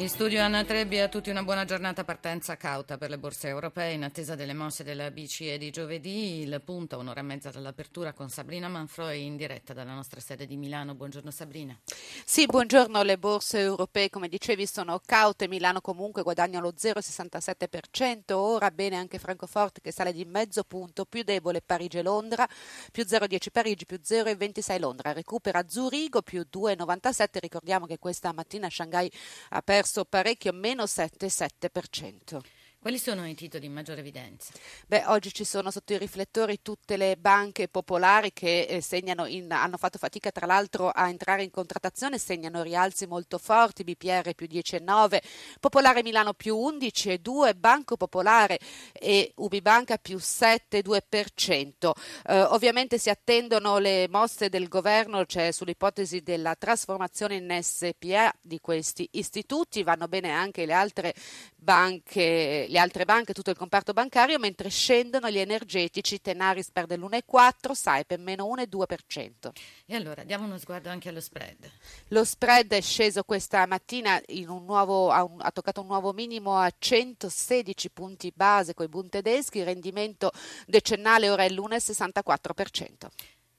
In studio Anna Trebbi, a tutti una buona giornata partenza cauta per le borse europee in attesa delle mosse della BCE di giovedì. Il punto un'ora e mezza dall'apertura con Sabrina Manfroi in diretta dalla nostra sede di Milano. Buongiorno Sabrina. Sì, buongiorno. Le borse europee, come dicevi, sono caute. Milano comunque guadagna lo 0,67%. Ora bene anche Francoforte che sale di mezzo punto, più debole Parigi e Londra, più 0,10 Parigi, più 0,26 Londra. Recupera Zurigo, più 2,97. Ricordiamo che questa mattina Shanghai ha perso perso parecchio, meno 7,7%. Quali sono i titoli in maggiore evidenza? Beh, oggi ci sono sotto i riflettori tutte le banche popolari che eh, in, hanno fatto fatica tra l'altro a entrare in contrattazione, segnano rialzi molto forti, BPR più 10,9, Popolare Milano più 11,2, Banco Popolare e Ubibanca più 7,2%. Eh, ovviamente si attendono le mosse del governo, cioè sull'ipotesi della trasformazione in SPA di questi istituti, vanno bene anche le altre banche le altre banche, tutto il comparto bancario, mentre scendono gli energetici, Tenaris perde l'1,4, Saipem meno 1,2%. E allora diamo uno sguardo anche allo spread. Lo spread è sceso questa mattina, nuovo, ha, un, ha, toccato un nuovo minimo a 116 punti base con i Bund tedeschi, il rendimento decennale ora è l'1,64%.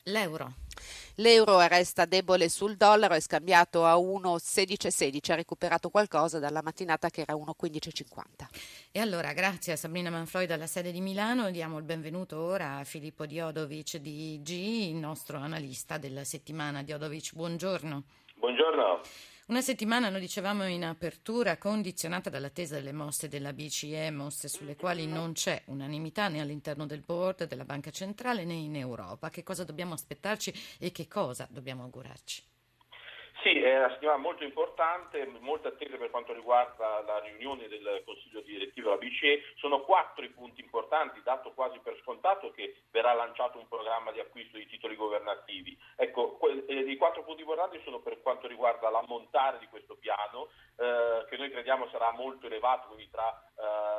L'euro. L'euro resta debole sul dollaro, è scambiato a 1,1616, ha recuperato qualcosa dalla mattinata che era 1,1550. E allora, grazie a Sabrina Manfroi dalla sede di Milano, diamo il benvenuto ora a Filippo Diodovic di G, il nostro analista della settimana. Diodovic, buongiorno. Buongiorno. Una settimana, lo dicevamo in apertura, condizionata dall'attesa delle mosse della BCE, mosse sulle quali non c'è unanimità né all'interno del board della Banca Centrale né in Europa. Che cosa dobbiamo aspettarci e che cosa dobbiamo augurarci? Sì, è una settimana molto importante, molto attesa per quanto riguarda la riunione del Consiglio direttivo della BCE. Sono quattro i punti importanti, dato quasi per scontato che verrà lanciato un programma di acquisto di titoli governativi. Ecco, eh, i quattro punti importanti sono per quanto riguarda l'ammontare di questo piano, eh, che noi crediamo sarà molto elevato, quindi tra eh,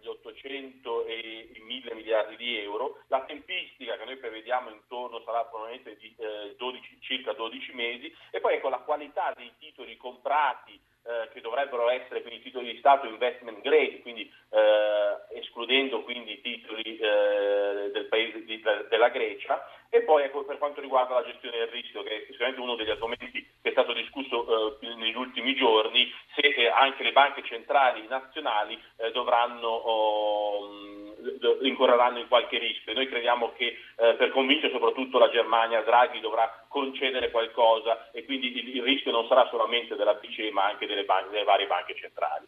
gli 800 e i 1000 miliardi di euro. La tempistica che noi prevediamo intorno sarà probabilmente di 12, eh, circa 12 mesi e poi ecco la qualità dei titoli comprati eh, che dovrebbero essere quindi titoli di Stato investment grade, quindi eh, escludendo quindi i titoli eh, del paese di, della Grecia, e poi ecco, per quanto riguarda la gestione del rischio, che è sicuramente uno degli argomenti che è stato discusso eh, negli ultimi giorni, se eh, anche le banche centrali nazionali eh, dovranno oh, incorreranno in qualche rischio. Noi crediamo che eh, per convincere soprattutto la Germania Draghi dovrà concedere qualcosa e quindi il, il rischio non sarà solamente della BCE ma anche delle, banche, delle varie banche centrali.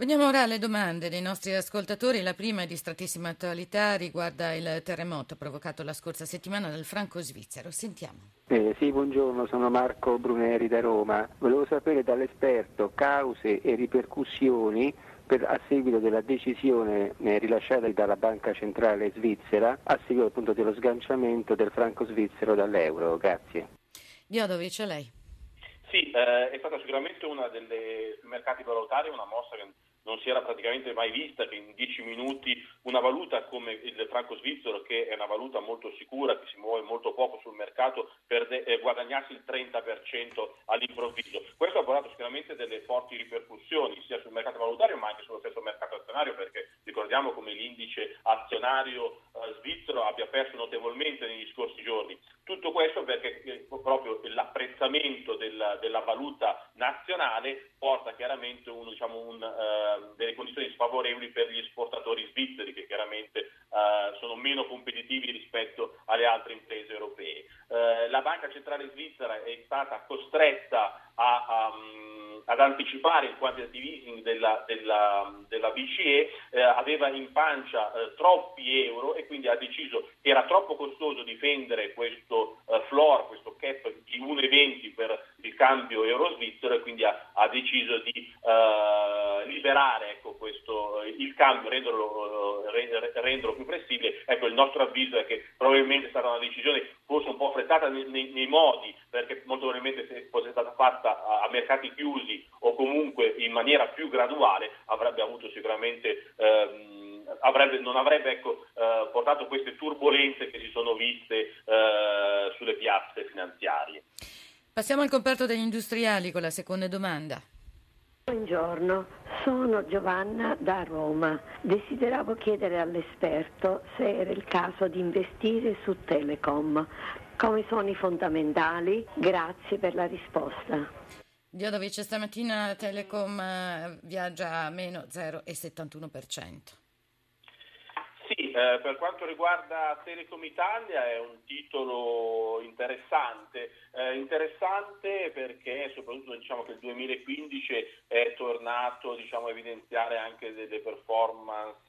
Veniamo ora alle domande dei nostri ascoltatori. La prima è di strettissima attualità, riguarda il terremoto provocato la scorsa settimana dal franco svizzero. Sentiamo. Eh, sì, buongiorno, sono Marco Bruneri da Roma. Volevo sapere dall'esperto cause e ripercussioni per, a seguito della decisione eh, rilasciata dalla Banca Centrale Svizzera a seguito appunto dello sganciamento del franco svizzero dall'euro. Grazie. Diodovic, lei. Sì, eh, è stata sicuramente una delle mercati valutari una mossa che non si era praticamente mai vista che in dieci minuti una valuta come il franco svizzero, che è una valuta molto sicura, che si muove molto poco sul mercato, perde, eh, guadagnasse il 30% all'improvviso. Questo ha portato sicuramente delle forti ripercussioni sia sul mercato valutario ma anche sullo stesso mercato azionario perché ricordiamo come l'indice azionario eh, svizzero abbia perso notevolmente negli scorsi giorni. Tutto questo perché proprio l'apprezzamento della, della valuta nazionale porta chiaramente un, diciamo, un, uh, delle condizioni sfavorevoli per gli esportatori svizzeri che chiaramente uh, sono meno competitivi rispetto alle altre imprese europee. Uh, la Banca Centrale Svizzera è stata costretta a, a ad anticipare il quantitative easing della, della, della BCE, eh, aveva in pancia troppi euro e quindi ha deciso che era troppo costoso difendere questo eh, floor, questo cap di 1,20 per il cambio euro-svizzero e quindi ha, ha deciso di eh, liberare ecco, questo, il cambio, renderlo, renderlo, più flessibile, ecco il nostro avviso è che probabilmente stata una decisione forse un po' affrettata nei, nei, nei modi, perché molto probabilmente se fosse stata fatta a, a, mercati chiusi o comunque in maniera più graduale avrebbe avuto sicuramente... Ehm, avrebbe, non avrebbe ecco, eh, portato queste turbulenze che si sono viste eh, sulle piazze finanziarie. Passiamo al comparto degli industriali con la seconda domanda. Buongiorno, sono Giovanna da Roma. Desideravo chiedere all'esperto se era il caso di investire su Telecom. Come sono i fondamentali? Grazie per la risposta. Diodovic, stamattina Telecom eh, viaggia a meno 0,71%. Eh, per quanto riguarda Telecom Italia è un titolo interessante, eh, interessante perché soprattutto diciamo che il 2015 è tornato diciamo, a evidenziare anche delle performance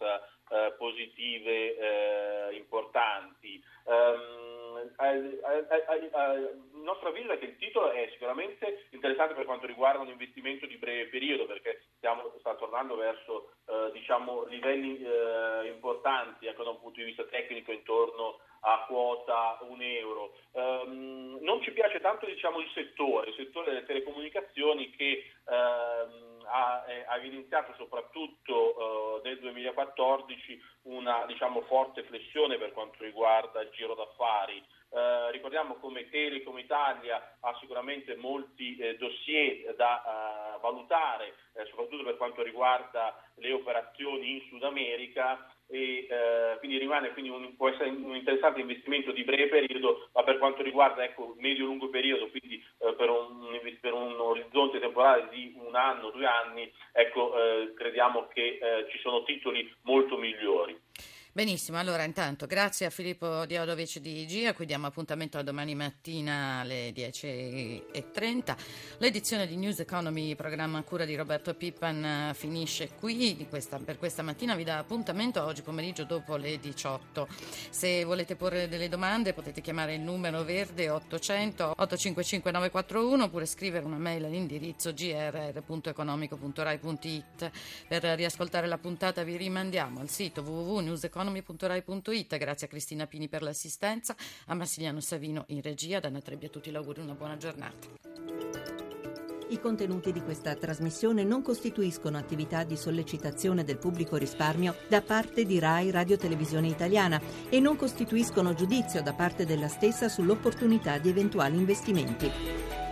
eh, positive eh, importanti. Um, il nostro avviso è che il titolo è sicuramente interessante per quanto riguarda un investimento di breve periodo perché stiamo, sta tornando verso eh, diciamo, livelli eh, importanti anche da un punto di vista tecnico intorno a quota 1 euro. Um, non ci piace tanto diciamo, il settore, il settore delle telecomunicazioni che ehm, ha, eh, ha, evidenziato soprattutto nel 2014 una diciamo, forte flessione per quanto riguarda il giro d'affari. Eh, ricordiamo come Telecom Italia ha sicuramente molti eh, dossier da uh, valutare, eh, soprattutto per quanto riguarda le operazioni in Sud America e eh, quindi rimane quindi un, può essere un interessante investimento di breve periodo, ma per quanto riguarda ecco, medio-lungo periodo, quindi eh, per, un, per, un, orizzonte temporale di un anno, due anni, ecco, crediamo che ci sono titoli molto migliori. Benissimo, allora intanto grazie a Filippo Diodovic di IG, a cui diamo appuntamento a domani mattina alle 10.30. L'edizione di News Economy, programma cura di Roberto Pippan, finisce qui questa, per questa mattina. Vi dà appuntamento oggi pomeriggio dopo le 18. Se volete porre delle domande potete chiamare il numero verde 800 855 941 oppure scrivere una mail all'indirizzo grr.economico.rai.it. Per riascoltare la puntata vi rimandiamo al sito www.newseconomy.com economy.rai.it. Grazie a Cristina Pini per l'assistenza, a Massiliano Savino in regia, da Anna Trebbi a tutti l'auguri una buona giornata. I contenuti di questa trasmissione non costituiscono attività di sollecitazione del pubblico risparmio da parte di RAI Radio Televisione Italiana e non costituiscono giudizio da parte della stessa sull'opportunità di eventuali investimenti.